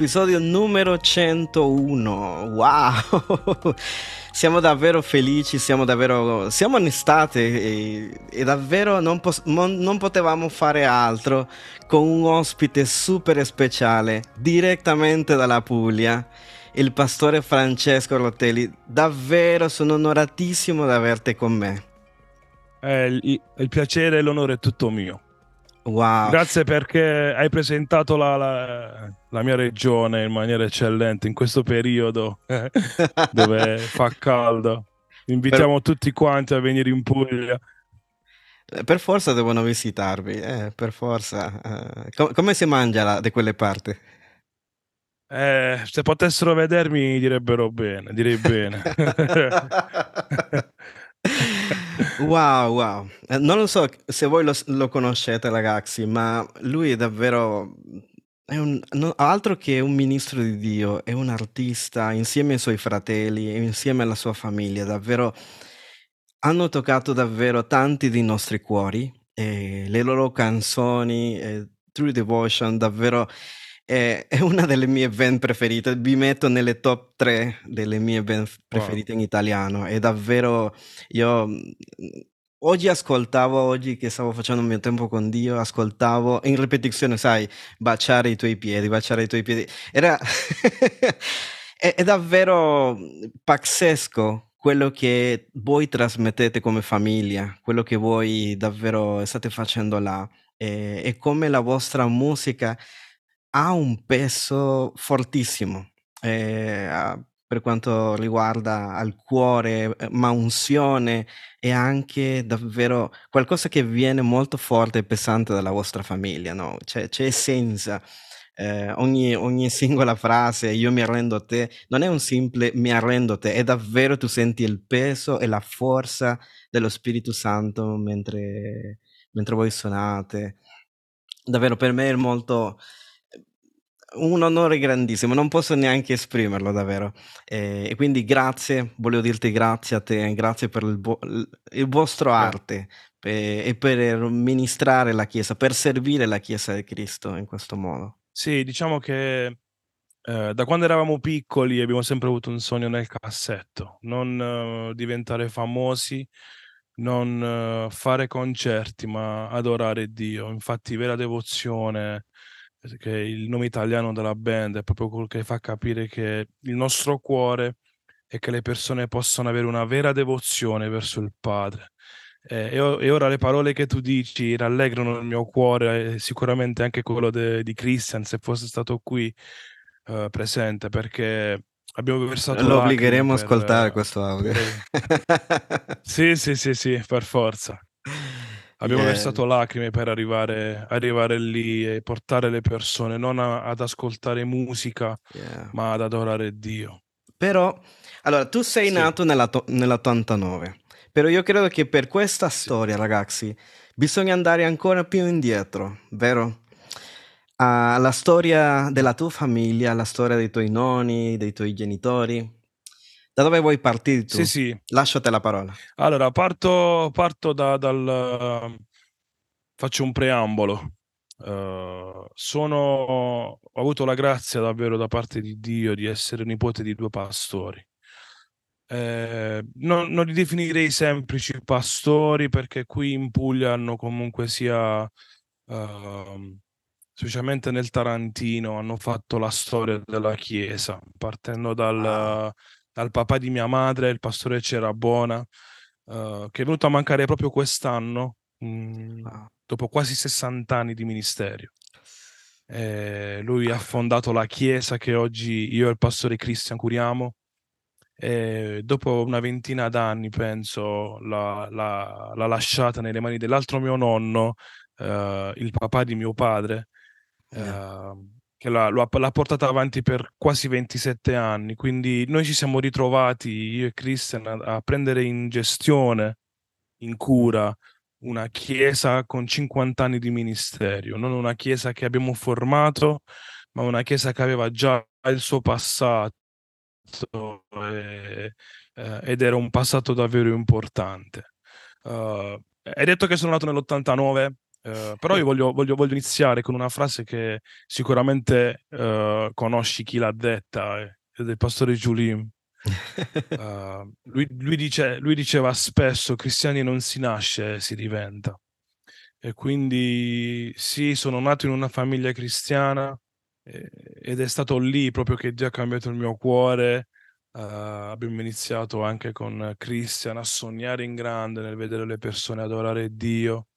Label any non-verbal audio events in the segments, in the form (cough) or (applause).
episodio numero 101. Wow! (laughs) Siamo davvero felici, siamo davvero... Siamo in estate e, e davvero non, pos- non potevamo fare altro con un ospite super speciale direttamente dalla Puglia il pastore Francesco Rotelli. Davvero sono onoratissimo di averti con me. Eh, il, il, piacere e l'onore è tutto mio. Wow. Grazie perché hai presentato la, la, la, mia regione in maniera eccellente in questo periodo dove (laughs) fa caldo. Invitiamo per... tutti quanti a venire in Puglia. Eh, per forza devono visitarvi, eh, per forza. Eh, com- come si mangia là, di quelle parti? Eh, se potessero vedermi direbbero bene, direi bene. (laughs) (laughs) wow, wow. Eh, non lo so se voi lo, lo conoscete ragazzi, ma lui è davvero è un, no, altro che un ministro di Dio, è un artista insieme ai suoi fratelli e insieme alla sua famiglia, davvero hanno toccato davvero tanti dei nostri cuori e le loro canzoni, eh, True Devotion, davvero è, una delle mie band preferite, vi metto nelle top 3 delle mie band preferite wow. in italiano, è davvero, io oggi ascoltavo, oggi che stavo facendo il mio tempo con Dio, ascoltavo in ripetizione, sai, baciare i tuoi piedi, baciare i tuoi piedi, era, (laughs) è, è davvero pazzesco quello che voi trasmettete come famiglia, quello che voi davvero state facendo là. E, e come la vostra musica ha un peso fortissimo, ehm, per quanto riguarda al cuore, ehm, ma unzione e anche davvero qualcosa che viene molto forte e pesante dalla vostra famiglia, no, c'è c'è essenza. Ehm, ogni ogni (laughs) singola frase "io mi arrendo a te" non è un simple "mi arrendo a te", è davvero tu senti il peso e la forza dello Spirito Santo mentre mentre voi suonate. Davvero per me è molto un onore grandissimo, non posso neanche esprimerlo davvero. Eh, e quindi grazie, volevo dirti grazie a te, grazie per il, vo- il vostro arte pe- e per ministrare la Chiesa, per servire la Chiesa di Cristo in questo modo. Sì, diciamo che eh, da quando eravamo piccoli abbiamo sempre avuto un sogno nel cassetto, non uh, diventare famosi, non uh, fare concerti, ma adorare Dio. Infatti vera devozione che il nome italiano della band è proprio quello che fa capire che il nostro cuore è che le persone possano avere una vera devozione verso il Padre. Eh, e, e, ora le parole che tu dici rallegrano il mio cuore, sicuramente anche quello de, di Christian, se fosse stato qui eh, presente, perché abbiamo versato... Lo obbligheremo a ascoltare questo audio. (laughs) sì, sì, sì, sì, per forza. Abbiamo yeah. versato lacrime per arrivare, arrivare, lì e portare le persone non a, ad ascoltare musica, yeah. ma ad adorare Dio. Però, allora, tu sei sì. nato nell'89, però io credo che per questa sì. storia, ragazzi, bisogna andare ancora più indietro, vero? Alla uh, storia della tua famiglia, la storia dei tuoi nonni, dei tuoi genitori. Da dove vuoi partire tu? Sì, sì. Lasciate la parola. Allora, parto, parto da, dal... faccio un preambolo. Uh, sono, ho avuto la grazia davvero da parte di Dio di essere nipote di due pastori. Eh, non, non, li definirei semplici pastori perché qui in Puglia hanno comunque sia, uh, specialmente nel Tarantino, hanno fatto la storia della Chiesa, partendo dal, ah dal papà di mia madre, il pastore Cerabona, uh, che è venuto a mancare proprio quest'anno, mh, mm, dopo quasi 60 anni di ministero. Eh, lui ha fondato la chiesa che oggi io e il pastore Christian curiamo. E dopo una ventina d'anni, penso, l'ha, l'ha, l'ha lasciata nelle mani dell'altro mio nonno, uh, il papà di mio padre. Uh, che l'ha, l'ha, portata avanti per quasi 27 anni, quindi noi ci siamo ritrovati, io e Christian, a, a prendere in gestione, in cura, una chiesa con 50 anni di ministero, non una chiesa che abbiamo formato, ma una chiesa che aveva già il suo passato e, eh, ed era un passato davvero importante. Uh, hai detto che sono nato nell'89, Uh, però io voglio, voglio, voglio, iniziare con una frase che sicuramente uh, conosci chi l'ha detta, è del pastore Giulim. Uh, (laughs) lui, lui, dice, lui, diceva spesso: cristiani non si nasce, si diventa. E quindi sì, sono nato in una famiglia cristiana eh, ed è stato lì proprio che Dio ha cambiato il mio cuore. Uh, abbiamo iniziato anche con Christian a sognare in grande nel vedere le persone adorare Dio.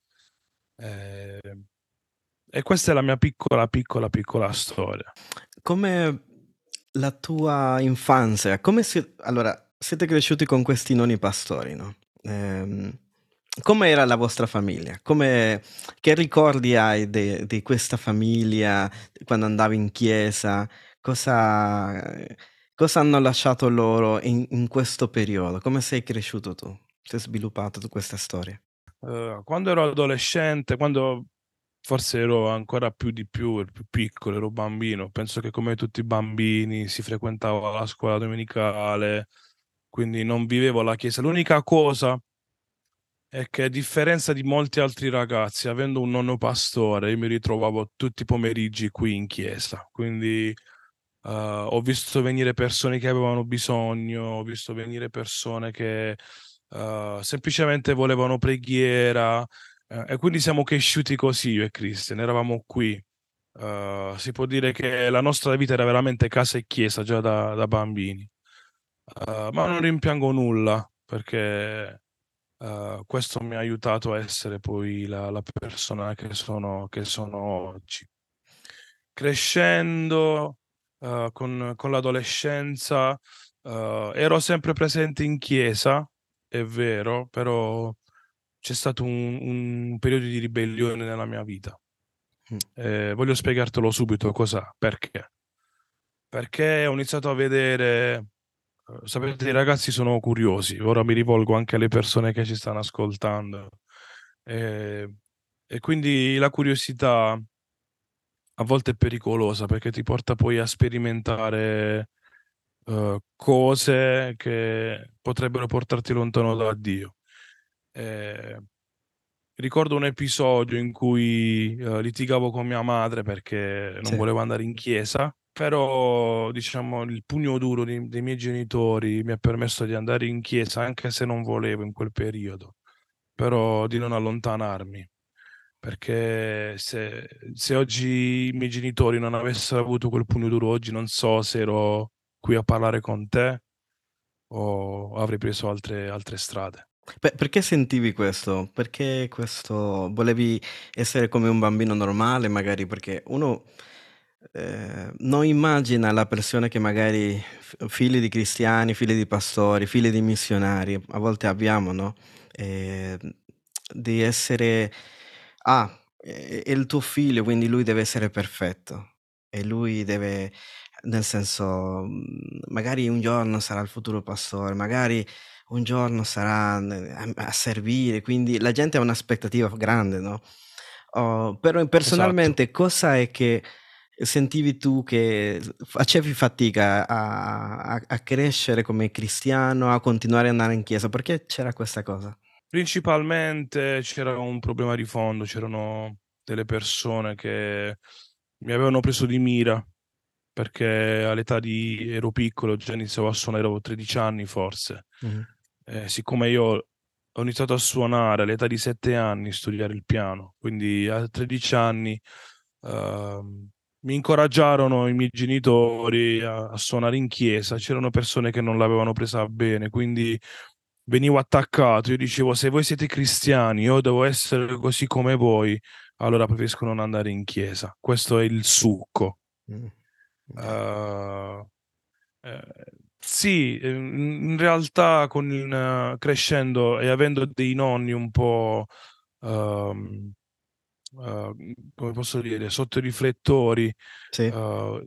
Eh, e questa è la mia piccola, piccola, piccola storia. Come la tua infanzia, come si... Allora, siete cresciuti con questi noni pastori, no? Ehm, come era la vostra famiglia? Come... Che ricordi hai di questa famiglia quando andavi in chiesa? Cosa, cosa hanno lasciato loro in, in questo periodo? Come sei cresciuto tu? Sei sviluppato tu questa storia? Uh, quando ero adolescente, quando forse ero ancora più di più, più piccolo, ero bambino, penso che come tutti i bambini si frequentava la scuola domenicale, quindi non vivevo la chiesa. L'unica cosa è che a differenza di molti altri ragazzi, avendo un nonno pastore, io mi ritrovavo tutti i pomeriggi qui in chiesa, quindi uh, ho visto venire persone che avevano bisogno, ho visto venire persone che uh, semplicemente volevano preghiera uh, e quindi siamo cresciuti così io e Christian, eravamo qui. Uh, si può dire che la nostra vita era veramente casa e chiesa già da, da bambini, ma non rimpiango nulla perché questo mi ha aiutato a essere poi la, la persona che sono, che sono oggi. Crescendo con, con l'adolescenza ero sempre presente in chiesa, è vero, però c'è stato un, un periodo di ribellione nella mia vita. Mm. Eh, voglio spiegartelo subito cosa, perché. Perché ho iniziato a vedere, eh, sapete, i ragazzi sono curiosi, ora mi rivolgo anche alle persone che ci stanno ascoltando. Eh, e quindi la curiosità a volte è pericolosa perché ti porta poi a sperimentare uh, cose che potrebbero portarti lontano da Dio. Eh, ricordo un episodio in cui uh, litigavo con mia madre perché non sì. volevo andare in chiesa, però diciamo il pugno duro di, dei miei genitori mi ha permesso di andare in chiesa anche se non volevo in quel periodo, però di non allontanarmi. Perché se, se oggi i miei genitori non avessero avuto quel pugno duro, oggi non so se ero qui a parlare con te o avrei preso altre, altre strade. Per- perché sentivi questo? Perché questo volevi essere come un bambino normale, magari perché uno eh, non immagina la persona che magari figli di cristiani, figli di pastori, figli di missionari, a volte abbiamo, no? Eh, di essere, ah, è il tuo figlio, quindi lui deve essere perfetto e lui deve nel senso, mhmm, magari un giorno sarà il futuro pastore, magari un giorno sarà a servire, quindi la gente ha un'aspettativa grande, no, oh, però Esatto. personalmente cosa è che sentivi tu che facevi fatica a a a crescere come cristiano, a continuare ad andare in chiesa? Perché c'era questa cosa? Principalmente c'era un problema di fondo, c'erano delle persone che mi avevano preso di mira perché all'età di ero piccolo, già iniziavo a suonare, avevo 13 anni forse. Mh-mh. Eh, siccome io ho iniziato a suonare all'età di 7 anni, studiare il piano, quindi a 13 anni uh, mi incoraggiarono i miei genitori a, a, suonare in chiesa, c'erano persone che non l'avevano presa bene, quindi venivo attaccato, io dicevo se voi siete cristiani, io devo essere così come voi, allora preferisco non andare in chiesa. Questo è il succo. Mh. Uh, eh, sì, ehm, in realtà con il, crescendo e avendo dei nonni un po', um, uh, come posso dire, sotto i riflettori, Sì. uh,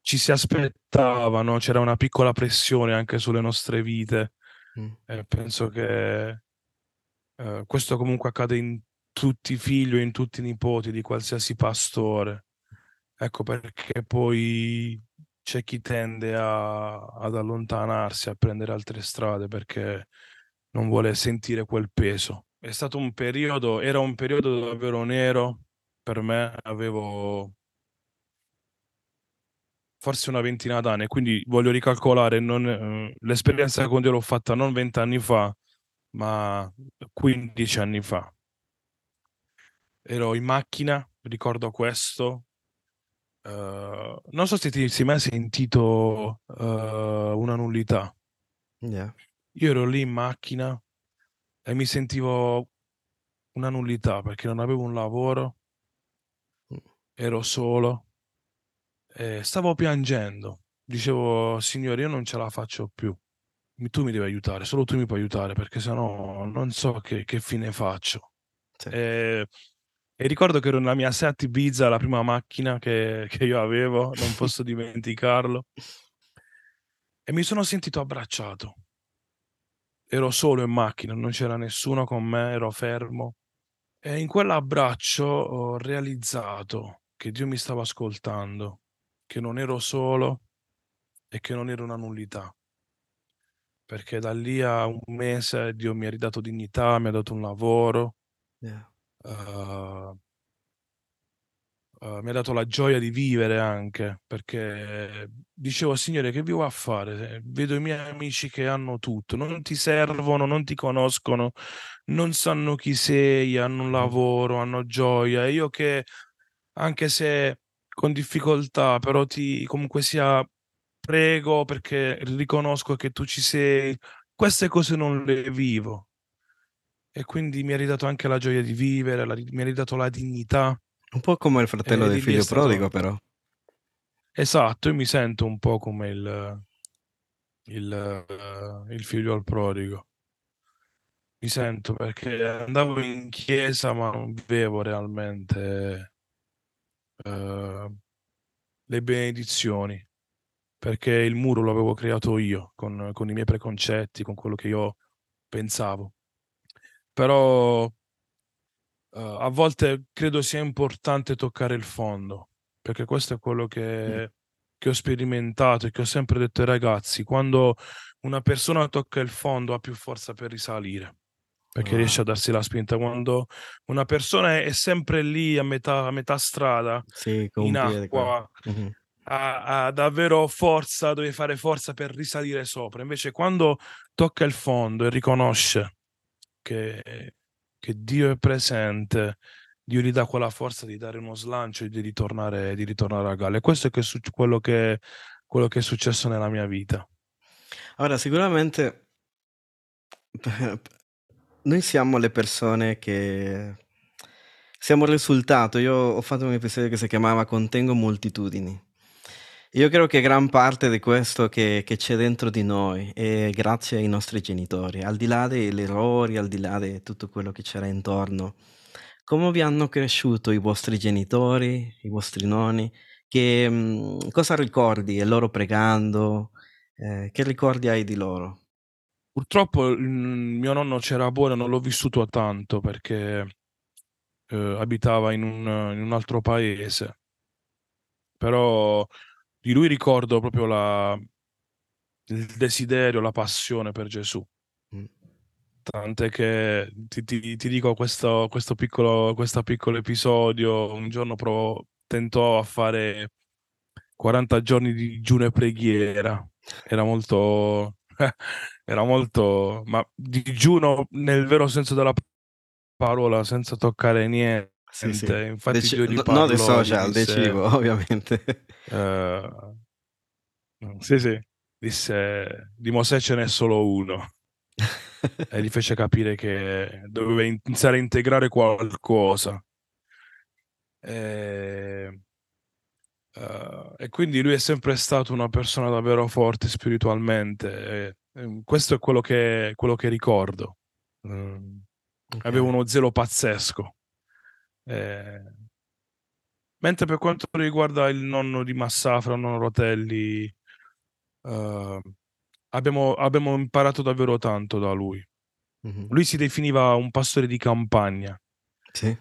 ci si aspettava, c'era una piccola pressione anche sulle nostre vite. Mh. E penso che uh, questo comunque accade in tutti i figli o in tutti i nipoti di qualsiasi pastore. Ecco perché poi c'è chi tende a, ad allontanarsi, a prendere altre strade perché non vuole sentire quel peso. è stato un periodo, era un periodo davvero nero per me, avevo forse una ventina d'anni, quindi voglio ricalcolare, non, eh, l'esperienza con Dio l'ho fatta non vent'anni fa, ma 15 anni fa. Ero in macchina, ricordo questo. Uh, non so se ti sei mai sentito uh, una nullità. Yeah. Io ero lì in macchina e mi sentivo una nullità perché non avevo un lavoro, mm. ero solo, stavo piangendo. Dicevo, Signore, io non ce la faccio più. Tu mi devi aiutare, solo tu mi puoi aiutare perché sennò non so che, che fine faccio. Sì. E, e, ricordo che ero nella mia Seat Ibiza, la prima macchina che, che io avevo, non (laughs) posso dimenticarlo. E mi sono sentito abbracciato. Ero solo in macchina, non c'era nessuno con me, ero fermo. E in quell'abbraccio ho realizzato che Dio mi stava ascoltando che non ero solo e che non ero una nullità. Perché da lì a un mese Dio mi ha ridato dignità, mi ha dato un lavoro, yeah. Uh, mi ha dato la gioia di vivere anche, perché dicevo, Signore, che vivo a fare? Vedo i miei amici che hanno tutto, non ti servono, non ti conoscono, non sanno chi sei, hanno un lavoro, hanno gioia, e io che anche se con difficoltà, però ti comunque sia prego perché riconosco che tu ci sei. Queste cose non le vivo. E quindi mi ha ridato anche la gioia di vivere, la, mi ha ridato la dignità. Un po' come il fratello del figlio stato... prodigo, però. Esatto, io mi sento un po' come il, il, uh, il figlio al prodigo. Mi sento perché andavo in chiesa ma non vivevo realmente Ehm, le benedizioni, perché il muro lo avevo creato io, con, con i miei preconcetti, con quello che io pensavo. Però uh, a volte credo sia importante toccare il fondo, perché questo è quello che, mm. che ho sperimentato e che ho sempre detto ai ragazzi, quando una persona tocca il fondo ha più forza per risalire perché ah. riesce a darsi la spinta quando una persona è sempre lì a metà, a metà strada sì, in acqua ha, ha, davvero forza deve fare forza per risalire sopra invece quando tocca il fondo e riconosce che, che Dio è presente Dio gli dà quella forza di dare uno slancio e di ritornare, di ritornare a galla e questo è che, quello, che, quello che è successo nella mia vita ora sicuramente noi siamo le persone che siamo il risultato. Io ho fatto un episodio che si chiamava Contengo moltitudini. Io credo che gran parte di questo che, che c'è dentro di noi è grazie ai nostri genitori, al di là degli errori, al di là di tutto quello che c'era intorno. Come vi hanno cresciuto i vostri genitori, i vostri nonni? Che, mh, mm, cosa ricordi? È loro pregando? Eh, che ricordi hai di loro? Purtroppo il mio nonno c'era buono, non l'ho vissuto a tanto perché eh, abitava in un, in un altro paese. Però di lui ricordo proprio la, il desiderio, la passione per Gesù. Mm. Tant'è che ti, ti, ti dico questo, questo, piccolo, questo piccolo episodio, un giorno pro, tentò a fare 40 giorni di digiuno e preghiera. Era molto (laughs) era molto, ma digiuno nel vero senso della parola, senza toccare niente. Sì, sì. Infatti, Deci- io gli no, no dei social, dei cibo, (laughs) ovviamente. Uh, sì, sì, disse di Mosè ce n'è solo uno. (laughs) e gli fece capire che doveva iniziare a integrare qualcosa. E Uh, e quindi lui è sempre stato una persona davvero forte spiritualmente. E, questo è quello che, quello che ricordo. Uh, okay. Aveva uno zelo pazzesco. Eh, mentre per quanto riguarda il nonno di Massafra, il nonno Rotelli, uh, abbiamo, abbiamo, imparato davvero tanto da lui. Mm-hmm. Lui si definiva un pastore di campagna. Sì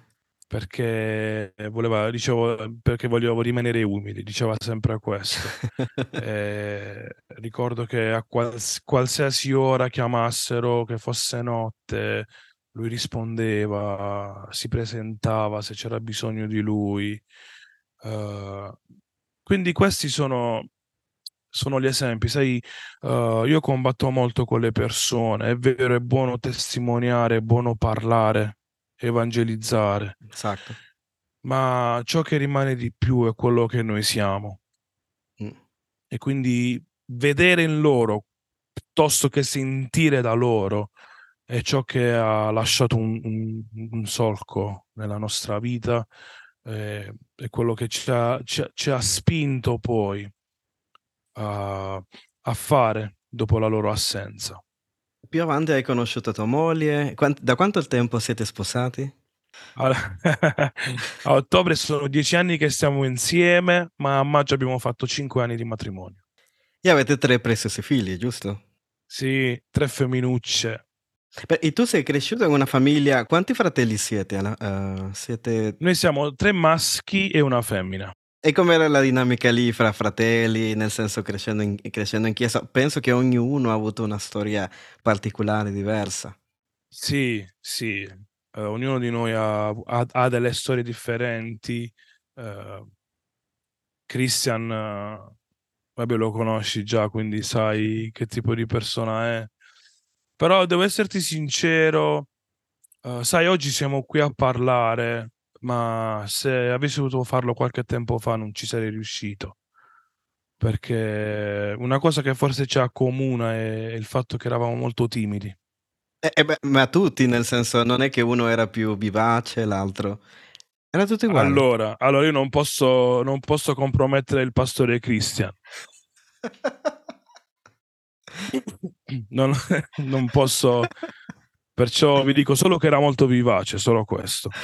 perché voleva, dicevo, perché volevo rimanere umile, diceva sempre questo. (laughs) eh, ricordo che a quals- qualsiasi ora chiamassero, che fosse notte, lui rispondeva, si presentava se c'era bisogno di lui. Uh, quindi questi sono, sono gli esempi. Sai, uh, io combatto molto con le persone. È vero, è buono testimoniare, è buono parlare, evangelizzare. Esatto. Ma ciò che rimane di più è quello che noi siamo. Mm. E quindi vedere in loro piuttosto che sentire da loro è ciò che ha lasciato un, un, un solco nella nostra vita, eh, è quello che ci ha, ci ci ha spinto poi a, a, fare dopo la loro assenza. Più avanti hai conosciuto tua moglie, Quant- da quanto tempo siete sposati? (laughs) a ottobre sono dieci anni che stiamo insieme, ma a maggio abbiamo fatto cinque anni di matrimonio. E avete tre preciosi figli, giusto? Sì, tre femminucce. E tu sei cresciuto in una famiglia, quanti fratelli siete? Uh, siete... Noi siamo tre maschi e una femmina. E com'era la dinamica lì fra fratelli, nel senso crescendo in, crescendo in chiesa? Penso che ognuno ha avuto una storia particolare, diversa. Sì, sì, uh, ognuno di noi ha, ha, ha, delle storie differenti. Uh, Christian, vabbè, lo conosci già, quindi sai che tipo di persona è. Però devo esserti sincero, uh, sai, oggi siamo qui a parlare, ma se avessi potuto farlo qualche tempo fa non ci sarei riuscito. Perché una cosa che forse ci accomuna è il fatto che eravamo molto timidi. Eh, eh beh, ma tutti, nel senso, non è che uno era più vivace, l'altro. Era tutto uguale. Allora, allora io non posso, non posso compromettere il pastore Christian. (laughs) non, (laughs) non posso... Perciò vi dico solo che era molto vivace, solo questo. (laughs)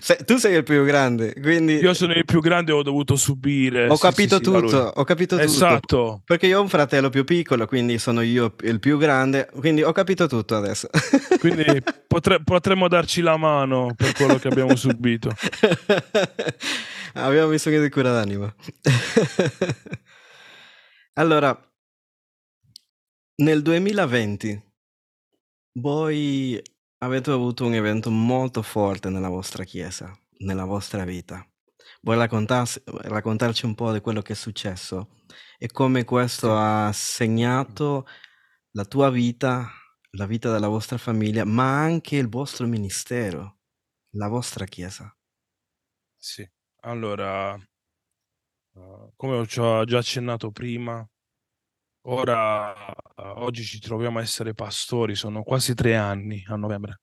Se, tu sei il più grande, quindi... Io sono il più grande e ho dovuto subire... Ho capito sì, tutto, ho capito tutto. Esatto. Perché io ho un fratello più piccolo, quindi sono io il più grande, quindi ho capito tutto adesso. (laughs) quindi potre, potremmo darci la mano per quello che abbiamo subito. abbiamo bisogno di cura d'anima. Allora, nel 2020 voi avete avuto un evento molto forte nella vostra chiesa, nella vostra vita. Vuoi raccontarci un po' di quello che è successo e come questo Sì. ha segnato la tua vita, la vita della vostra famiglia, ma anche il vostro ministero, la vostra chiesa? Sì. Allora Uh, come ho già accennato prima, ora oggi ci troviamo a essere pastori, sono quasi tre anni a novembre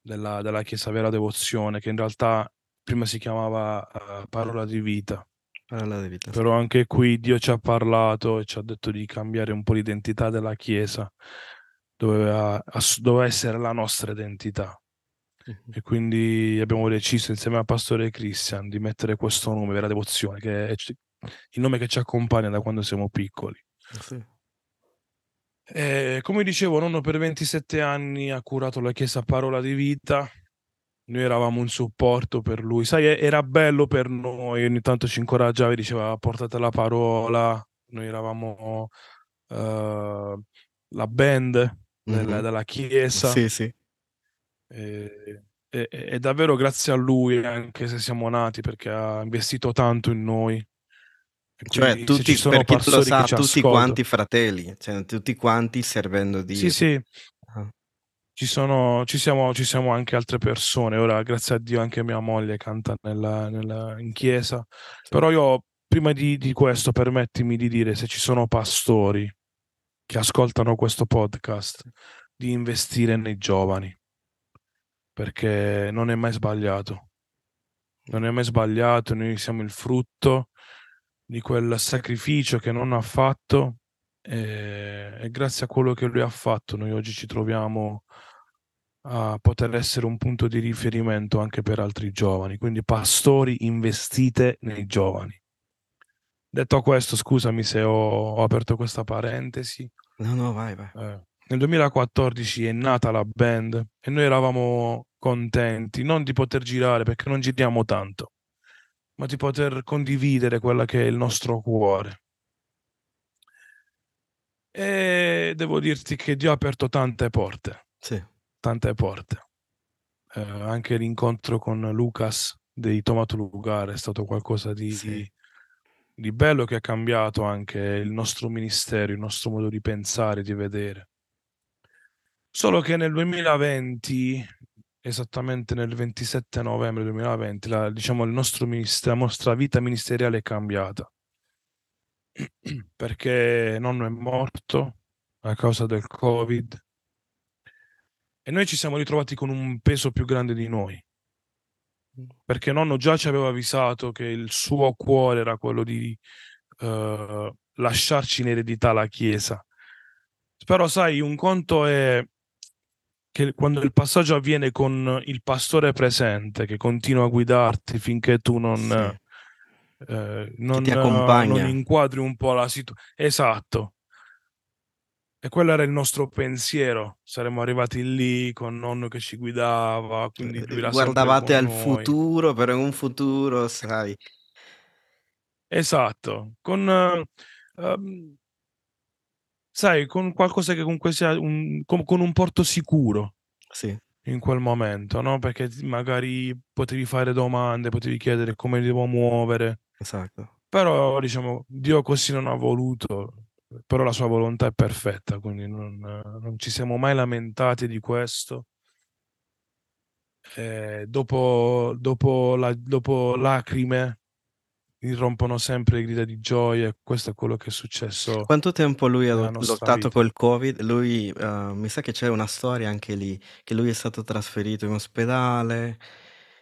della, della, Chiesa Vera Devozione, che in realtà prima si chiamava uh, Parola di Vita. Parola di Vita. Però anche qui Dio ci ha parlato e ci ha detto di cambiare un po' l'identità della Chiesa, doveva, doveva essere la nostra identità. E quindi abbiamo deciso insieme al pastore Christian di mettere questo nome, Vera Devozione, che è il nome che ci accompagna da quando siamo piccoli. Ah, sì. E, come dicevo, nonno per 27 anni ha curato la chiesa Parola di Vita. Noi eravamo un supporto per lui. Sai, era bello per noi, ogni tanto ci incoraggiava e diceva portate la parola. Noi eravamo uh, la band mm-hmm. della, della chiesa. Sì, sì e, e, e, davvero grazie a lui, anche se siamo nati, perché ha investito tanto in noi. Cioè, tutti, per chi lo sa, tutti quanti fratelli, cioè, tutti quanti servendo Dio. Sì, sì. Uh-huh. Ci, sono, ci, siamo, ci siamo anche altre persone. Ora, grazie a Dio, anche mia moglie canta nella, nella, in chiesa. Sì. Però io, prima di, di questo, permettimi di dire se ci sono pastori che ascoltano questo podcast, di investire nei giovani perché non è mai sbagliato. Non è mai sbagliato, noi siamo il frutto di quel sacrificio che non ha fatto e, e grazie a quello che lui ha fatto noi oggi ci troviamo a poter essere un punto di riferimento anche per altri giovani. Quindi pastori, investite nei giovani. Detto questo, scusami se ho, ho aperto questa parentesi. No, no, vai, vai. Eh, nel 2014 è nata la band e noi eravamo contenti non di poter girare perché non giriamo tanto, ma di poter condividere quella che è il nostro cuore. E devo dirti che Dio ha aperto tante porte. Sì. Tante porte. Eh, anche l'incontro con Lucas dei Tomato Lugar è stato qualcosa di, Sì. di bello che ha cambiato anche il nostro ministero, il nostro modo di pensare, di vedere. Solo che nel 2020, esattamente nel 27 novembre 2020, la, diciamo, il nostro ministero, la nostra vita ministeriale è cambiata. (clears throat) Perché nonno è morto a causa del Covid e noi ci siamo ritrovati con un peso più grande di noi. Perché nonno già ci aveva avvisato che il suo cuore era quello di uh, lasciarci in eredità la Chiesa. Però sai, un conto è che quando il passaggio avviene con il pastore presente che continua a guidarti finché tu non, Sì. eh, non, ti non inquadri un po' la situazione. Esatto. E quello era il nostro pensiero. Saremmo arrivati lì con nonno che ci guidava, quindi Guardavate al noi. futuro, però in un futuro, sai. Esatto, con ehm, sai, con qualcosa che comunque sia un con con un porto sicuro Sì. in quel momento, no, perché magari potevi fare domande, potevi chiedere come devo muovere. Esatto. Però diciamo, Dio così non ha voluto, però la sua volontà è perfetta, quindi non non ci siamo mai lamentati di questo. Ehm, dopo dopo la dopo lacrime irrompono sempre grida di gioia e questo è quello che è successo Quanto tempo lui ha lottato vita. col Covid? Lui, uhm, mi sa che c'è una storia anche lì, che lui è stato trasferito in ospedale,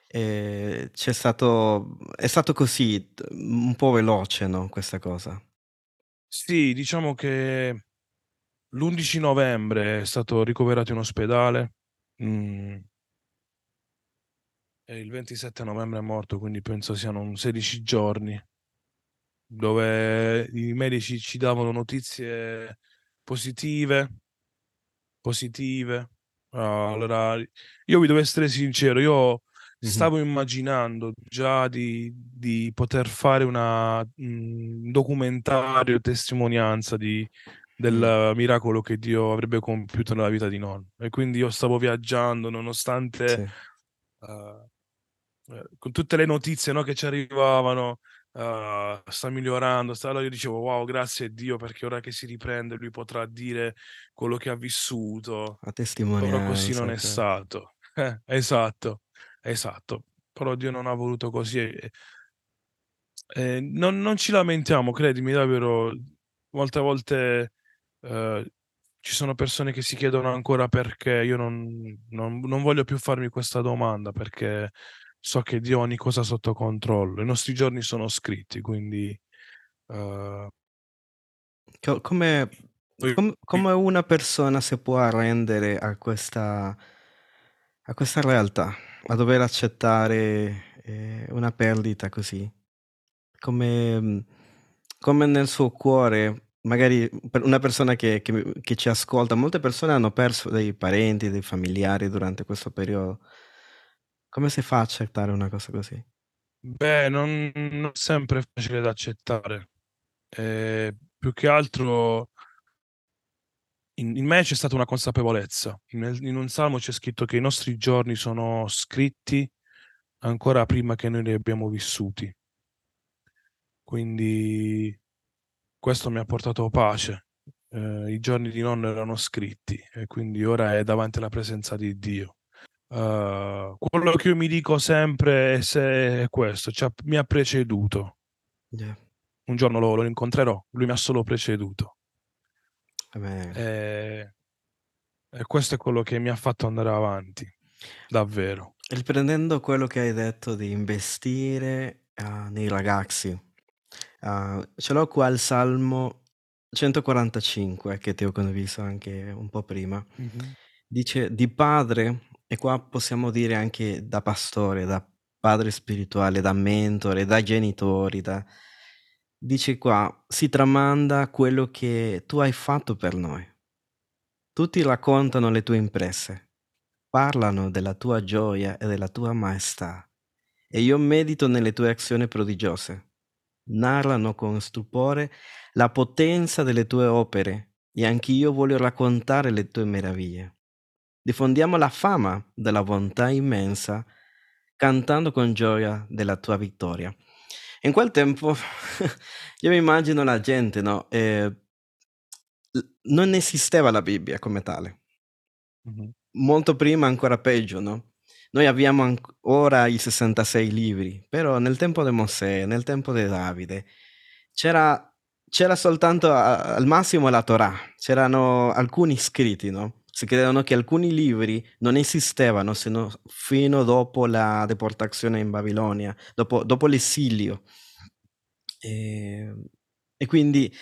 ehm, c'è stato è stato così, un po' veloce, no, questa cosa. Sì, diciamo che l'11 novembre è stato ricoverato in ospedale, e il 27 novembre è morto, quindi penso siano un 16 giorni dove i medici ci davano notizie positive positive. Allora, io vi devo essere sincero, io Mh-mh. stavo immaginando già di di poter fare una un documentario, testimonianza di del Mh. miracolo che Dio avrebbe compiuto nella vita di nonno. E quindi io stavo viaggiando nonostante, Sì. ehm, con tutte le notizie, no, che ci arrivavano, uhm, sta migliorando, sta allora io dicevo: "Wow, grazie Dio perché ora che si riprende lui potrà dire quello che ha vissuto." La Però così non testimonianza, è cer stato. Eh, esatto, esatto. Però Dio non ha voluto così e e non non ci lamentiamo, credimi davvero. Molte volte, uhm, ci sono persone che si chiedono ancora perché, io non non non voglio più farmi questa domanda, perché so che Dio ha ogni cosa sotto controllo. I nostri giorni sono scritti, quindi, Co come com come una persona si può arrendere a questa a questa realtà, a dover accettare, ehm, una perdita così? Come mhmm, come nel suo cuore, magari per una persona che che che ci ascolta, molte persone hanno perso dei parenti, dei familiari durante questo periodo. Come si fa a accettare una cosa così? Beh, non non sempre facile da accettare. Ehm, più che altro in in me c'è stata una consapevolezza. Nel in un salmo c'è scritto che i nostri giorni sono scritti ancora prima che noi li abbiamo vissuti. Quindi questo mi ha portato pace. Ehm, i giorni di nonno erano scritti e quindi ora è davanti alla presenza di Dio. Uhm, quello che io mi dico sempre è se è questo, c'ha mi ha preceduto. Yeah. Un giorno lo lo incontrerò, lui mi ha solo preceduto. Amen. Ehm, e questo è quello che mi ha fatto andare avanti, davvero. Riprendendo quello che hai detto di investire, uhm, nei ragazzi, uhm, ce l'ho qua il Salmo 145 che ti ho condiviso anche un po' prima. Mh-mh. Dice: "Di padre" e qua possiamo dire anche da pastore, da padre spirituale, da mentore, da genitori, da dice qua: "Si tramanda quello che tu hai fatto per noi. Tutti raccontano le tue imprese, parlano della tua gioia e della tua maestà, e io medito nelle tue azioni prodigiose. Narrano con stupore la potenza delle tue opere e anch'io voglio raccontare le tue meraviglie. Diffondiamo la fama della bontà immensa, cantando con gioia della tua vittoria. In quel tempo (laughs) io mi immagino la gente, no? Eh, non esisteva la Bibbia come tale. Mm-hmm. Molto prima, ancora peggio, no? Noi abbiamo an- ora i 66 libri, però nel tempo di Mosè, nel tempo di Davide, c'era, c'era soltanto a- al massimo la Torah, c'erano alcuni scritti, no? Si credevano che alcuni libri non esistevano fino dopo la deportazione in Babilonia, dopo, dopo l'esilio. E, ehm, e, quindi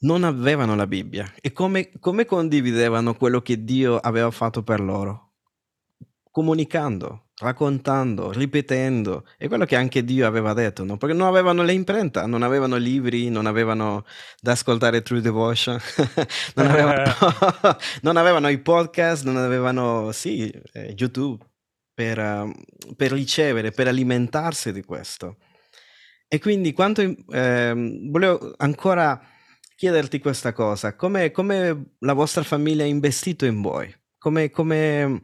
non avevano la Bibbia. E come, come condividevano quello che Dio aveva fatto per loro? comunicando, raccontando, ripetendo. È quello che anche Dio aveva detto, no? Perché non avevano le imprenta, non avevano libri, non avevano da ascoltare True Devotion, (laughs) non, avevano, (laughs) non, avevano, i podcast, non avevano, sì, eh, YouTube per, uh, per, ricevere, per alimentarsi di questo. E quindi quanto, eh, volevo ancora chiederti questa cosa, come, come la vostra famiglia ha investito in voi? Come, come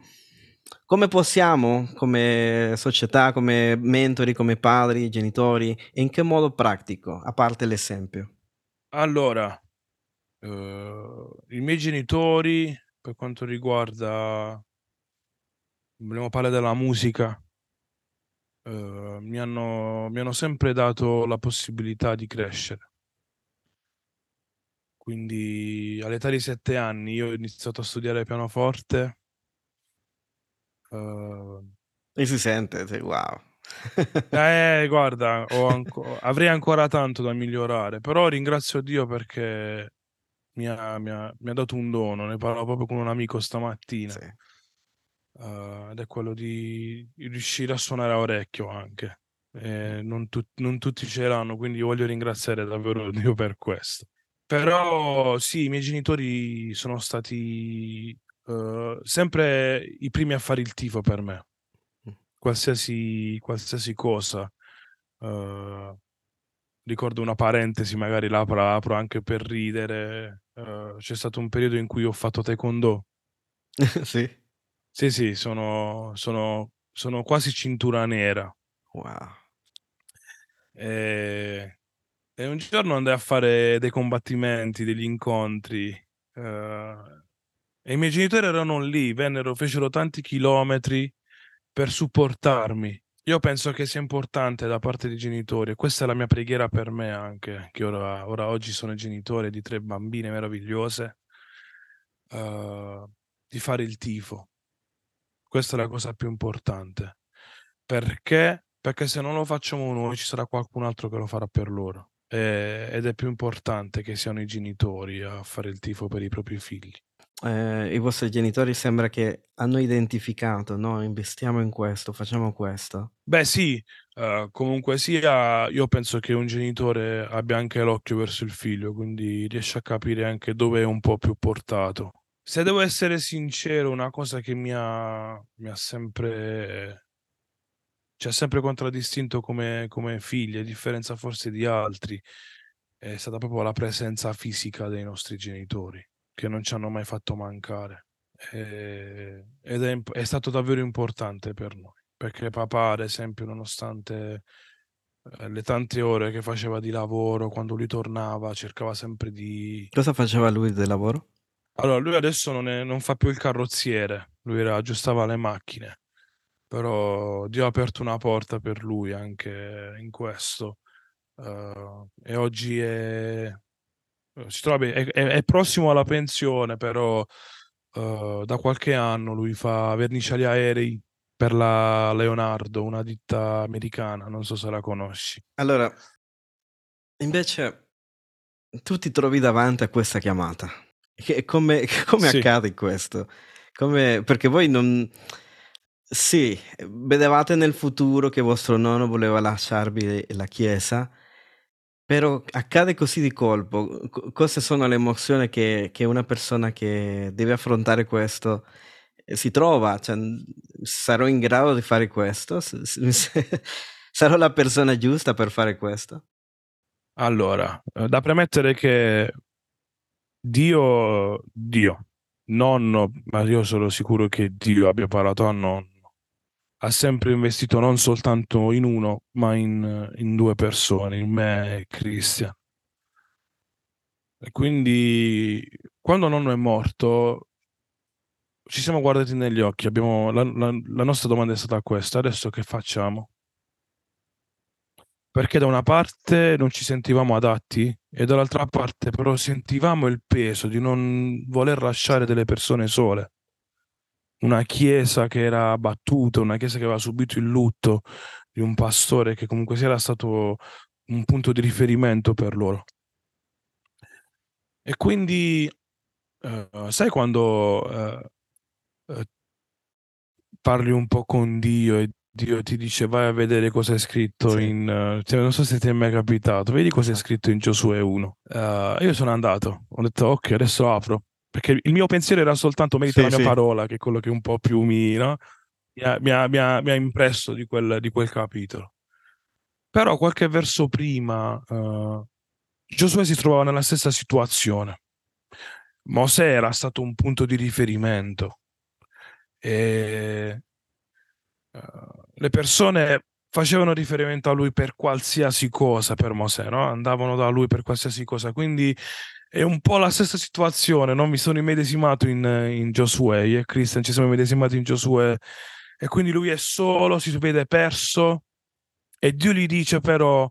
come possiamo, come società, come mentori, come padri, genitori, e in che modo pratico, a parte l'esempio? Allora, uh, i miei genitori, per quanto riguarda, vogliamo parlare della musica, uh, mi, hanno, mi hanno sempre dato la possibilità di crescere. Quindi all'età di sette anni io ho iniziato a studiare pianoforte Uh, e si sente, sì, wow. (laughs) eh, guarda, anco- avrei ancora tanto da migliorare, però ringrazio Dio perché mi ha, mi ha, mi ha dato un dono, ne parlavo proprio con un amico stamattina. Sì. Uh, ed è quello di, di, riuscire a suonare a orecchio anche. Eh, non, tu- non, tutti ce l'hanno, quindi voglio ringraziare davvero Dio per questo. Però sì, i miei genitori sono stati uh, sempre i primi a fare il tifo per me, qualsiasi, qualsiasi cosa. Uh, ricordo una parentesi, magari la apro, apro anche per ridere. Uh, c'è stato un periodo in cui ho fatto taekwondo. (laughs) sì. Sì, sì, sono, sono, sono quasi cintura nera. Wow. E, e, un giorno andai a fare dei combattimenti, degli incontri. Uh, e i miei genitori erano lì, vennero, fecero tanti chilometri per supportarmi. Io penso che sia importante da parte dei genitori, e questa è la mia preghiera per me anche, che ora, ora oggi sono genitore di tre bambine meravigliose, uh, di fare il tifo. Questa è la cosa più importante. Perché? Perché se non lo facciamo noi ci sarà qualcun altro che lo farà per loro. E, ed è più importante che siano i genitori a fare il tifo per i propri figli eh, i vostri genitori sembra che hanno identificato, no? Investiamo in questo, facciamo questo. Beh sì, uh, comunque sia, io penso che un genitore abbia anche l'occhio verso il figlio, quindi riesce a capire anche dove è un po' più portato. Se devo essere sincero, una cosa che mi ha, mi ha sempre ci ha sempre contraddistinto come, come figli, a differenza forse di altri, è stata proprio la presenza fisica dei nostri genitori che non ci hanno mai fatto mancare. E, ed è, è, stato davvero importante per noi, perché papà, ad esempio, nonostante eh, le tante ore che faceva di lavoro, quando lui tornava, cercava sempre di... Cosa faceva lui del lavoro? Allora, lui adesso non, è, non fa più il carrozziere, lui era, aggiustava le macchine, però Dio ha aperto una porta per lui anche in questo. Uh, e oggi è, si trova bene, è, è, è prossimo alla pensione, però uh, da qualche anno lui fa vernice agli aerei per la Leonardo, una ditta americana, non so se la conosci. Allora, invece tu ti trovi davanti a questa chiamata. Che, come, (laughs) come sì. accade questo? Come, perché voi non... Sì, vedevate nel futuro che vostro nonno voleva lasciarvi la chiesa, però accade così di colpo. C- Queste sono le emozioni che, che una persona che deve affrontare questo eh, si trova. Cioè, sarò in grado di fare questo? (laughs) Sarò la persona giusta per fare questo? Allora, eh, da premettere che Dio, Dio, nonno, ma io sono sicuro che Dio abbia parlato a nonno. Ha sempre investito non soltanto in uno, ma in, in due persone, in me e Christian. E quindi quando nonno è morto, ci siamo guardati negli occhi. Abbiamo, la, la, la nostra domanda è stata questa: adesso che facciamo? Perché da una parte non ci sentivamo adatti e dall'altra parte però sentivamo il peso di non voler lasciare delle persone sole. Una chiesa che era abbattuta, una chiesa che aveva subito il lutto di un pastore che comunque sia era stato un punto di riferimento per loro. E quindi, uh, sai quando uh, uh, parli un po' con Dio e Dio ti dice vai a vedere cosa è scritto sì. in... Cioè, non so se ti è mai capitato, vedi cosa è esatto. scritto in Giosuè 1. io sono andato, ho detto ok, adesso apro, perché il mio pensiero era soltanto merita sì, la mia sì. parola, che è quello che un po' più mi, no? mi, ha, mi, ha, mi, ha, mi ha, impresso di quel, di quel, capitolo. Però qualche verso prima Giosuè si trovava nella stessa situazione. Mosè era stato un punto di riferimento e uh, le persone facevano riferimento a lui per qualsiasi cosa per Mosè, no? andavano da lui per qualsiasi cosa. Quindi è un po' la stessa situazione. Non mi sono immedesimato in, in Giosuè, io e Christian ci siamo immedesimati in Giosuè e quindi lui è solo, si vede perso e Dio gli dice però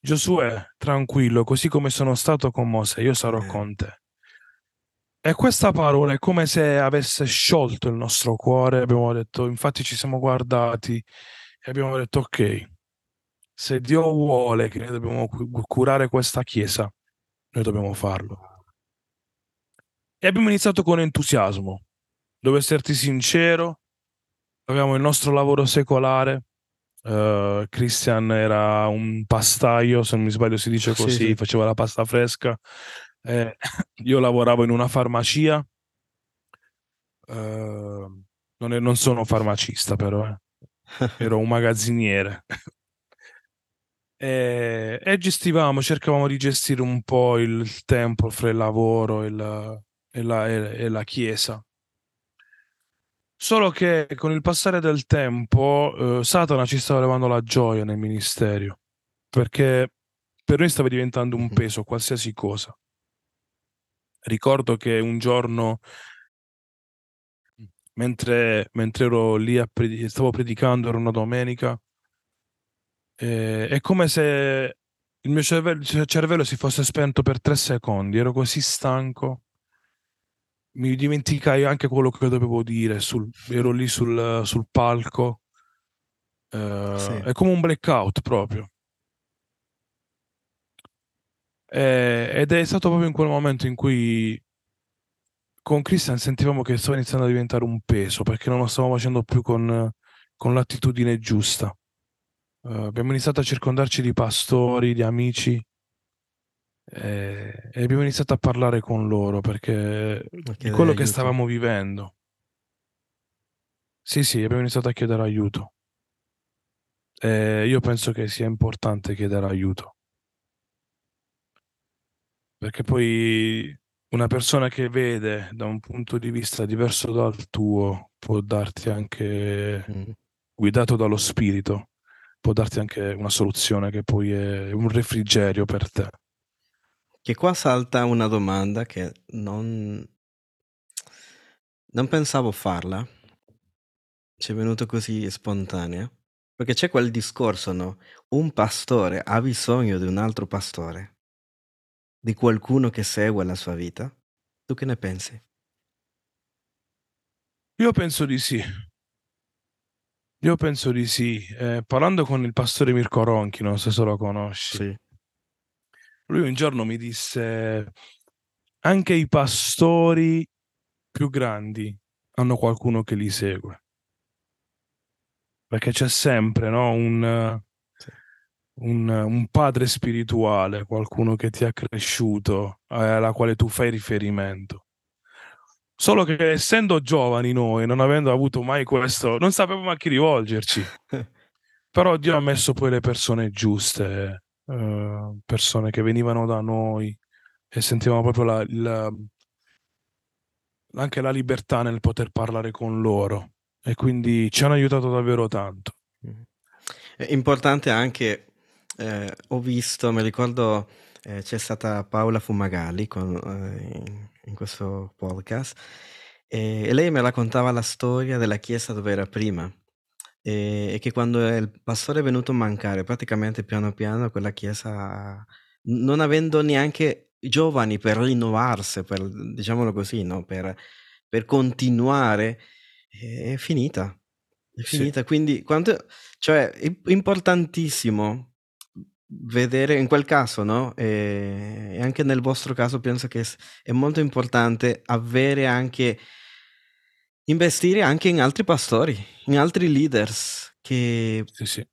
Giosuè, tranquillo, così come sono stato con Mosè, io sarò con te. E questa parola è come se avesse sciolto il nostro cuore. Abbiamo detto, infatti, ci siamo guardati e abbiamo detto: Ok, se Dio vuole che noi dobbiamo curare questa chiesa, noi dobbiamo farlo. E abbiamo iniziato con entusiasmo. Devo esserti sincero, avevamo il nostro lavoro secolare, Uh, Christian era un pastaio, se non mi sbaglio si dice così, sì, faceva la pasta fresca. Eh, io lavoravo in una farmacia. Uh, non, è, non, sono farmacista, però eh. (laughs) ero un magazziniere. E, e, gestivamo, cercavamo di gestire un po' il tempo fra il lavoro e la, e la, e la chiesa. Solo che con il passare del tempo eh, Satana ci stava levando la gioia nel ministero, perché per noi stava diventando un peso qualsiasi cosa. Ricordo che un giorno, mentre, mentre ero lì, a pred- stavo predicando, era una domenica, eh, è come se il mio cervello, cervello si fosse spento per tre secondi, ero così stanco mi dimenticai anche quello che dovevo dire, sul, ero lì sul, sul palco, uh, sì. è come un blackout proprio. E, ed è stato proprio in quel momento in cui con Christian sentivamo che stava iniziando a diventare un peso perché non lo stavamo facendo più con, con l'attitudine giusta. Uh, abbiamo iniziato a circondarci di pastori, di amici e, e abbiamo iniziato a parlare con loro perché di quello che stavamo vivendo. Sì, sì, abbiamo iniziato a chiedere aiuto. E io penso che sia importante chiedere aiuto. Perché poi una persona che vede da un punto di vista diverso dal tuo può darti anche, mm. guidato dallo spirito, può darti anche una soluzione che poi è un refrigerio per te. Che qua salta una domanda che non, non pensavo farla, ci è venuto così spontanea, perché c'è quel discorso, no? Un pastore ha bisogno di un altro pastore, di qualcuno che segue la sua vita. Tu che ne pensi? Io penso di sì. Io penso di sì. Eh, parlando con il pastore Mirko Ronchi, non so se lo conosci. Sì. Lui un giorno mi disse, anche i pastori più grandi hanno qualcuno che li segue. Perché c'è sempre no? un, un, un, padre spirituale, qualcuno che ti ha cresciuto, eh, alla quale tu fai riferimento. Solo che essendo giovani noi, non avendo avuto mai questo, non sapevamo a chi rivolgerci. (laughs) Però Dio ha messo poi le persone giuste Ehm, persone che venivano da noi, e sentivamo proprio la, la, anche la libertà nel poter parlare con loro e quindi ci hanno aiutato davvero tanto. È importante anche, eh, ho visto, mi ricordo eh, c'è stata Paola Fumagalli con, eh, in, questo podcast e, lei mi raccontava la storia della chiesa dove era prima e, e che quando il pastore è venuto a mancare praticamente piano piano quella chiesa non avendo neanche giovani per rinnovarsi, per, diciamolo così, no? per, per continuare, è finita. È finita. Sì. Quindi, quanto, cioè, è importantissimo vedere in quel caso, no? E, e anche nel vostro caso penso che è molto importante avere anche investire anche in altri pastori, in altri leaders che sì, sì.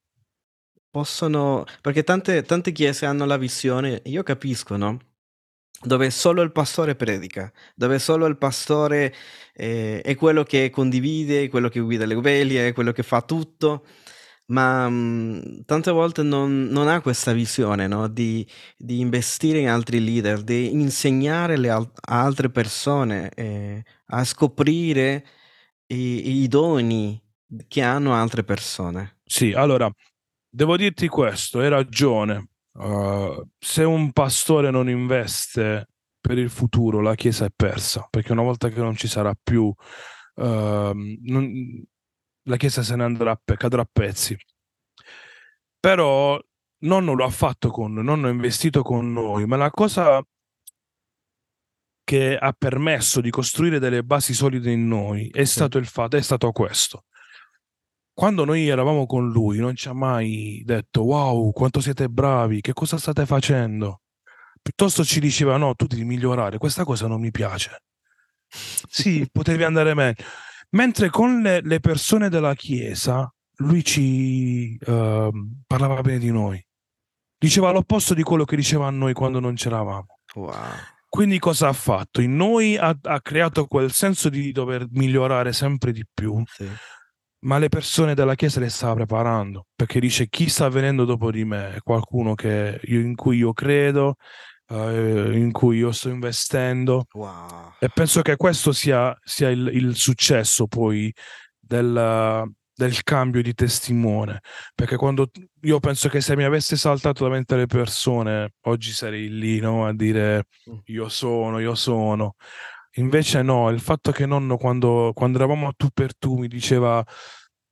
possono perché tante, tante chiese hanno la visione, io capisco, no? Dove solo il pastore predica, dove solo il pastore eh, è quello che condivide, quello che guida le oveglie, quello che fa tutto ma mh, mhmm, tante volte non, non, ha questa visione no? di, di, investire in altri leader, di insegnare al- a altre persone eh, a scoprire i, i, doni che hanno altre persone. Sì, allora, devo dirti questo, hai ragione. Uh, se un pastore non investe per il futuro, la Chiesa è persa, perché una volta che non ci sarà più, uh, non, la Chiesa se ne andrà, cadrà a pezzi. Però nonno lo ha fatto con noi, nonno ha investito con noi, ma la cosa che ha permesso di costruire delle basi solide in noi è stato il fatto, è stato questo. Quando noi eravamo con lui, non ci ha mai detto wow, quanto siete bravi, che cosa state facendo. Piuttosto ci diceva no, tu devi migliorare, questa cosa non mi piace. (laughs) Sì, potevi andare meglio. Mentre con le, le persone della Chiesa lui ci uh, parlava bene di noi. Diceva l'opposto di quello che diceva a noi quando non c'eravamo. Wow. Quindi cosa ha fatto? In noi ha, ha, creato quel senso di dover migliorare sempre di più. Sì. Ma le persone della Chiesa le stava preparando perché dice chi sta venendo dopo di me è qualcuno io, in cui io credo, uh, in cui io sto investendo. Wow. E penso che questo sia, sia il, il, successo poi del, del cambio di testimone. Perché quando io penso che se mi avesse saltato davanti alle persone, oggi sarei lì no? a dire mm. io sono, io sono. Invece no, il fatto che nonno quando, quando eravamo a tu per tu mi diceva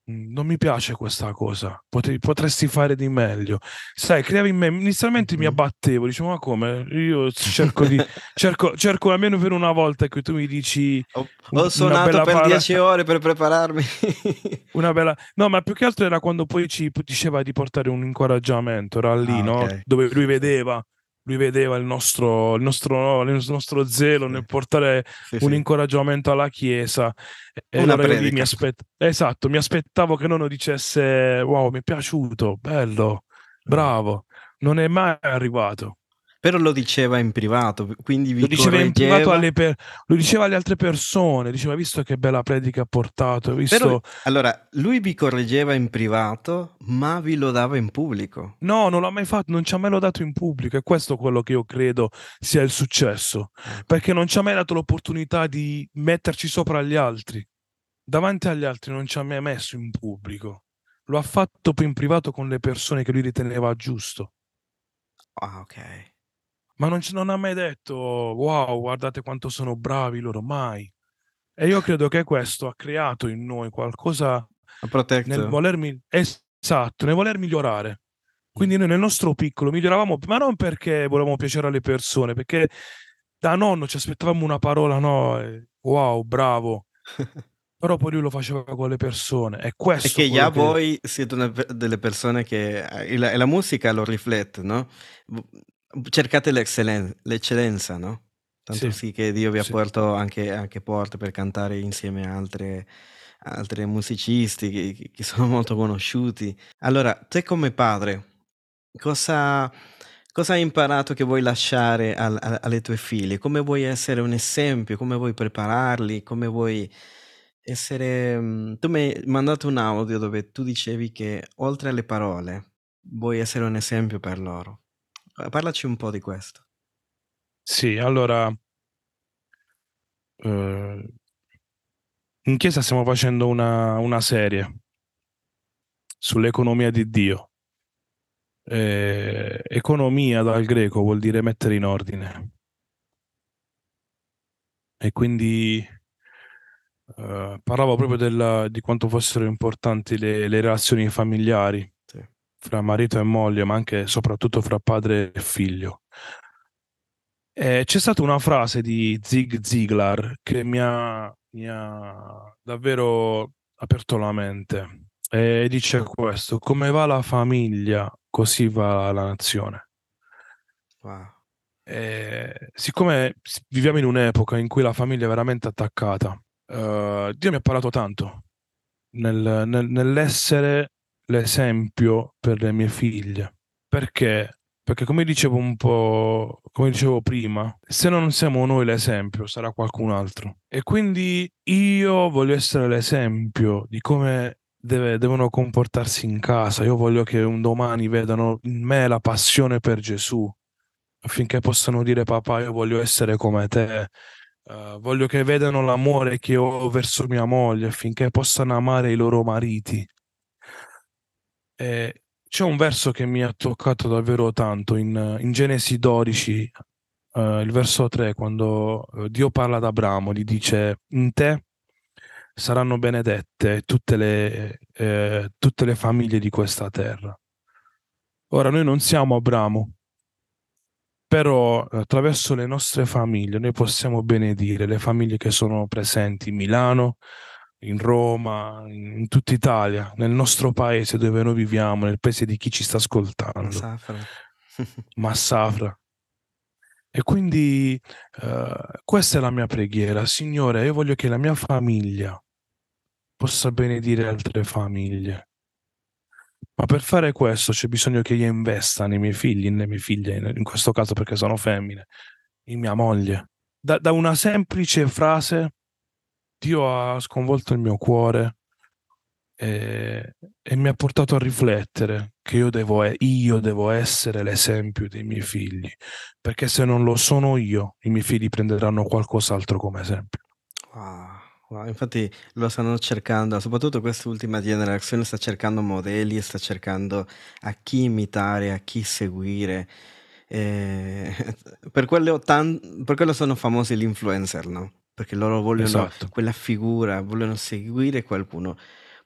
non mi piace questa cosa, Potre- potresti fare di meglio. Sai, creavi in me, inizialmente mi abbattevo, dicevo ma come? Io (laughs) cerco di, cerco, cerco almeno per una volta che tu mi dici... Ho, ho suonato per para... dieci ore per prepararmi. (laughs) una bella... No, ma più che altro era quando poi ci diceva di portare un incoraggiamento, era lì, ah, no? Okay. Dove lui vedeva lui vedeva il nostro, il nostro, il nostro zelo sì. nel portare sì, un sì. incoraggiamento alla Chiesa. E Una allora mi aspett- esatto, mi aspettavo che non dicesse wow, mi è piaciuto, bello, bravo. Non è mai arrivato. Però lo diceva in privato, quindi vi lo diceva in privato alle per... lo diceva alle altre persone, diceva visto che bella predica ha portato, visto... Però, allora, lui vi correggeva in privato, ma vi lo dava in pubblico. No, non l'ha mai fatto, non ci ha mai lodato in pubblico, e questo è quello che io credo sia il successo, ecco. perché non ci ha mai dato l'opportunità di metterci sopra gli altri. Davanti agli altri non ci ha mai messo in pubblico. Lo ha fatto in privato con le persone che lui riteneva giusto. Ah, ok ma non, non ha mai detto wow, guardate quanto sono bravi loro, mai. E io credo che questo ha creato in noi qualcosa nel voler, esatto, nel voler migliorare. Quindi noi nel nostro piccolo miglioravamo, ma non perché volevamo piacere alle persone, perché da nonno ci aspettavamo una parola, no, wow, bravo. (laughs) Però poi lui lo faceva con le persone. E questo... E che già che... voi siete una, delle persone che... E la, la musica lo riflette, no? Cercate l'eccellen- l'eccellenza, no? Tanto sì, sì che Dio vi ha sì. aperto anche, anche porte per cantare insieme a altre, altre musicisti che, che sono (laughs) molto conosciuti. Allora, te come padre, cosa, cosa hai imparato che vuoi lasciare al, a, alle tue figlie? Come vuoi essere un esempio? Come vuoi prepararli? Come vuoi essere... Mm, tu mi hai mandato un audio dove tu dicevi che oltre alle parole vuoi essere un esempio per loro. Parlaci un po' di questo. Sì, allora eh, in chiesa stiamo facendo una, una serie sull'economia di Dio. Eh, economia dal greco vuol dire mettere in ordine. E quindi eh, parlavo proprio della, di quanto fossero importanti le, le relazioni familiari. Fra marito e moglie, ma anche e soprattutto fra padre e figlio. E c'è stata una frase di Zig Ziglar che mi ha, mi ha davvero aperto la mente e dice questo: come va la famiglia, così va la nazione. Wow. E siccome viviamo in un'epoca in cui la famiglia è veramente attaccata, eh, Dio mi ha parlato tanto nel- nel- nell'essere l'esempio per le mie figlie. Perché? Perché come dicevo un po', come dicevo prima, se non siamo noi l'esempio, sarà qualcun altro. E quindi io voglio essere l'esempio di come deve- devono comportarsi in casa. Io voglio che un domani vedano in me la passione per Gesù, affinché possano dire papà, io voglio essere come te. Eh, voglio che vedano l'amore che ho verso mia moglie affinché possano amare i loro mariti. E c'è un verso che mi ha toccato davvero tanto in, in Genesi 12, eh, il verso 3, quando eh, Dio parla ad Abramo, gli dice: In te saranno benedette tutte le, eh, tutte le famiglie di questa terra. Ora, noi non siamo Abramo, però eh, attraverso le nostre famiglie noi possiamo benedire le famiglie che sono presenti in Milano, in Roma, in, tutta Italia, nel nostro paese dove noi viviamo, nel paese di chi ci sta ascoltando, Massafra. (laughs) Massafra. E quindi eh, questa è la mia preghiera, Signore, io voglio che la mia famiglia possa benedire altre famiglie. Ma per fare questo c'è bisogno che io investa nei miei figli, nelle mie figlie, in in questo caso perché sono femmine, in mia moglie. Da, da una semplice frase Dio ha sconvolto il mio cuore e, e mi ha portato a riflettere che io devo, io devo essere l'esempio dei miei figli, perché se non lo sono io, i miei figli prenderanno qualcos'altro come esempio. Wow, wow, infatti lo stanno cercando, soprattutto quest'ultima generazione sta cercando modelli, sta cercando a chi imitare, a chi seguire. Eh, (laughs) per quello, tan- per quello sono famosi gli influencer, no? Perché loro vogliono Esatto. quella figura, vogliono seguire qualcuno.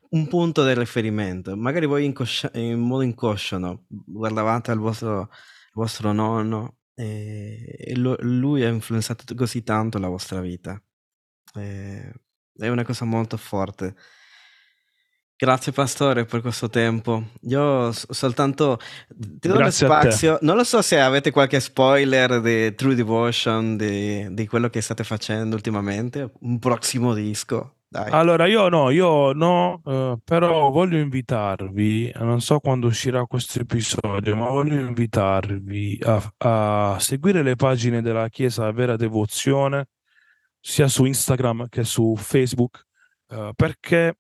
Un punto di riferimento. Magari voi inconscia- in modo inconscio, no? Guardavate al vostro, vostro nonno e, e lo- lui ha influenzato così tanto la vostra vita. Eh, è una cosa molto forte. Grazie pastore per questo tempo. Io soltanto ti do spazio. Non lo so se avete qualche spoiler di True Devotion, di, di quello che state facendo ultimamente, un prossimo disco. Dai. Allora, io no, io no, eh, però voglio invitarvi, non so quando uscirà questo episodio, ma voglio invitarvi a, a seguire le pagine della Chiesa Vera Devozione, sia su Instagram che su Facebook, eh, perché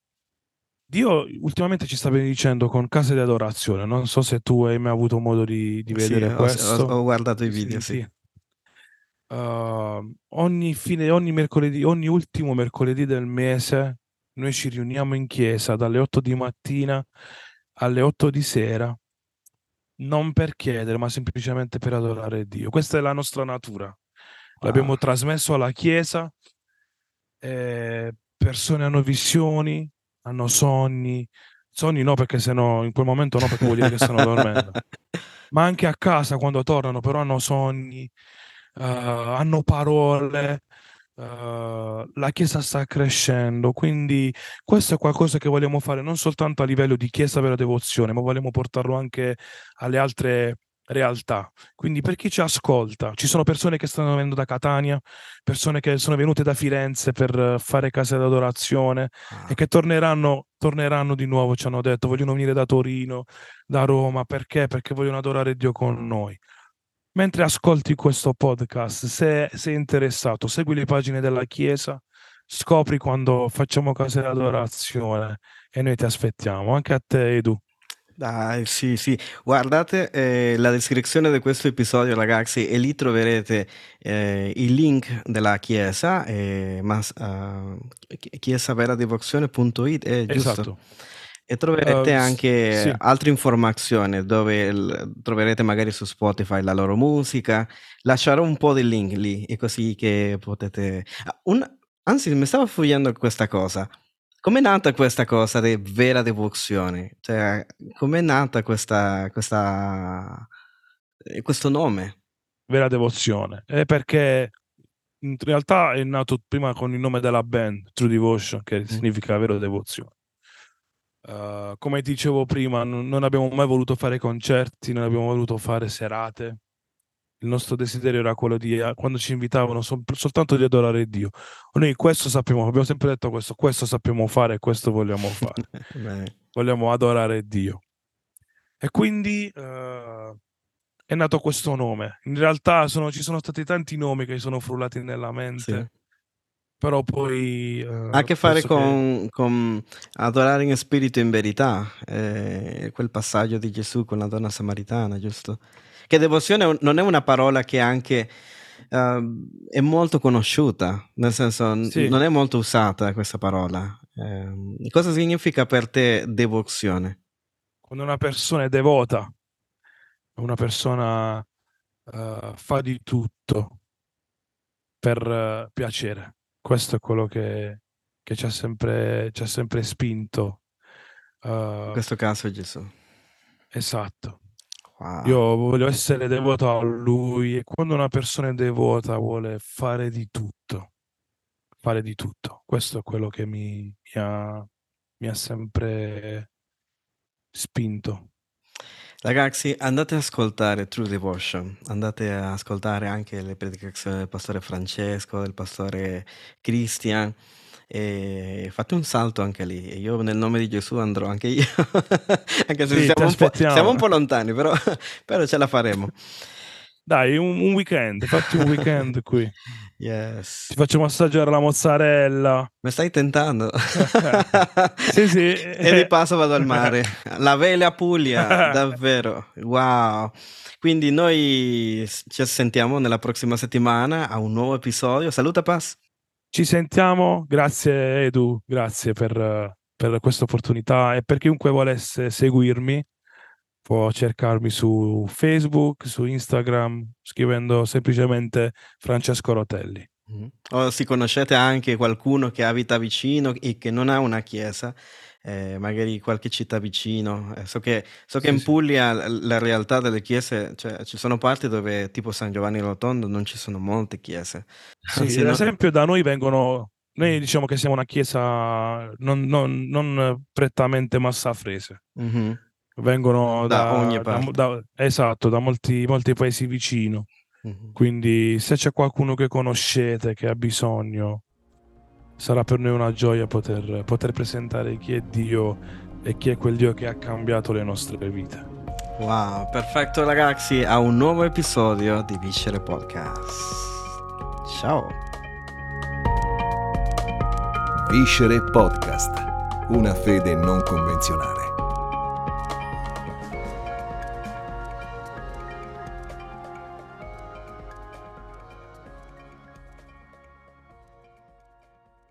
Dio ultimamente ci sta benedicendo con case di adorazione. Non so se tu hai mai avuto modo di, di Sì, vedere ho, questo. ho- ho guardato i video, sì. sentire. Uh, ogni fine, ogni mercoledì, ogni ultimo mercoledì del mese, noi ci riuniamo in chiesa dalle 8 di mattina alle 8 di sera, non per chiedere, ma semplicemente per adorare Dio. Questa è la nostra natura. L'abbiamo Wow. trasmesso alla chiesa. eh, persone hanno visioni, hanno sogni. Sogni no, perché sennò in quel momento no, perché vuol dire che stanno dormendo. (laughs) Ma anche a casa quando tornano, però hanno sogni, eh, hanno parole, eh, la Chiesa sta crescendo, quindi questo è qualcosa che vogliamo fare non soltanto a livello di Chiesa per la devozione, ma vogliamo portarlo anche alle altre realtà. Quindi per chi ci ascolta, ci sono persone che stanno venendo da Catania, persone che sono venute da Firenze per fare case d'adorazione e che torneranno, torneranno di nuovo, ci hanno detto, vogliono venire da Torino, da Roma, perché? Perché vogliono adorare Dio con noi. Mentre ascolti questo podcast, se sei interessato, segui le pagine della Chiesa, scopri quando facciamo case d'adorazione e noi ti aspettiamo, anche a te Edu. Dai, sì, sì. Guardate eh, la descrizione di questo episodio, ragazzi, e lì troverete eh, il link della chiesa, eh, mas, uh, chiesaveradevozione.it, è giusto? Esatto. E troverete Uh, anche sì, altre informazioni dove l- troverete magari su Spotify la loro musica. Lascerò un po' di link lì, e così che potete... Ah, un- Anzi, mi stavo fogliando questa cosa. Com'è nata questa cosa di vera devozione? Cioè, com'è nata questa, questa, eh, questo nome? vera devozione. È perché in realtà è nato prima con il nome della band, True Devotion, che Mm. significa vero devozione. Uh, come dicevo prima, non, non abbiamo mai voluto fare concerti, non abbiamo voluto fare serate. Il nostro desiderio era quello di, eh, quando ci invitavano, sol- soltanto di adorare Dio. Noi questo sappiamo, abbiamo sempre detto questo, questo sappiamo fare e questo vogliamo fare. (laughs) Vogliamo adorare Dio. E quindi eh, è nato questo nome. In realtà sono- ci sono stati tanti nomi che sono frullati nella mente, sì. però poi eh, Ha a che fare penso che con, con adorare in spirito e in verità, eh, quel passaggio di Gesù con la donna samaritana, giusto? Che devozione non è una parola che anche ehm, è molto conosciuta, nel senso sì, non è molto usata questa parola. Ehm, cosa significa per te devozione? quando una persona è devota, una persona eh, fa di tutto per eh, piacere. Questo è quello che, che ci ha sempre, ci ha sempre spinto. In Eh, questo caso Gesù. esatto. Wow. Io voglio essere devoto a lui e quando una persona è devota vuole fare di tutto, fare di tutto. Questo è quello che mi, mi ha, mi ha sempre spinto. Ragazzi, andate ad ascoltare True Devotion, andate a ascoltare anche le predicazioni del pastore Francesco, del pastore Christian e fate un salto anche lì. E io nel nome di Gesù andrò anche io, (laughs) anche se Sì, siamo un, siamo un po' lontani, però, (laughs) però ce la faremo. Dai, un, un weekend, fatti un weekend (laughs) qui. Yes. Ti faccio massaggiare la mozzarella. Mi stai tentando? Sì, sì. e di passo vado al mare. La Vela Puglia, davvero. Wow. Quindi noi ci sentiamo nella prossima settimana a un nuovo episodio. Saluta Paz. Ci sentiamo, grazie Edu, grazie per, per questa opportunità e per chiunque volesse seguirmi può cercarmi su Facebook, su Instagram, scrivendo semplicemente Francesco Rotelli. Mhm. O se conoscete anche qualcuno che abita vicino e che non ha una chiesa, eh, magari qualche città vicino. Eh, so che, so che Sì, in. Puglia l- la realtà delle chiese, cioè ci sono parti dove tipo San Giovanni Rotondo non ci sono molte chiese. Sì, Anzi, ad no- esempio da noi vengono, noi diciamo che siamo una chiesa non, non- non prettamente massafrese, Mhm. vengono Da da, ogni da- parte. da- esatto, da molti, molti paesi vicino. Mhm. Quindi se c'è qualcuno che conoscete che ha bisogno, sarà per noi una gioia poter, poter presentare chi è Dio e chi è quel Dio che ha cambiato le nostre vite. Wow, perfetto ragazzi, a un nuovo episodio di Viscere Podcast. Ciao. Viscere Podcast. Una fede non convenzionale.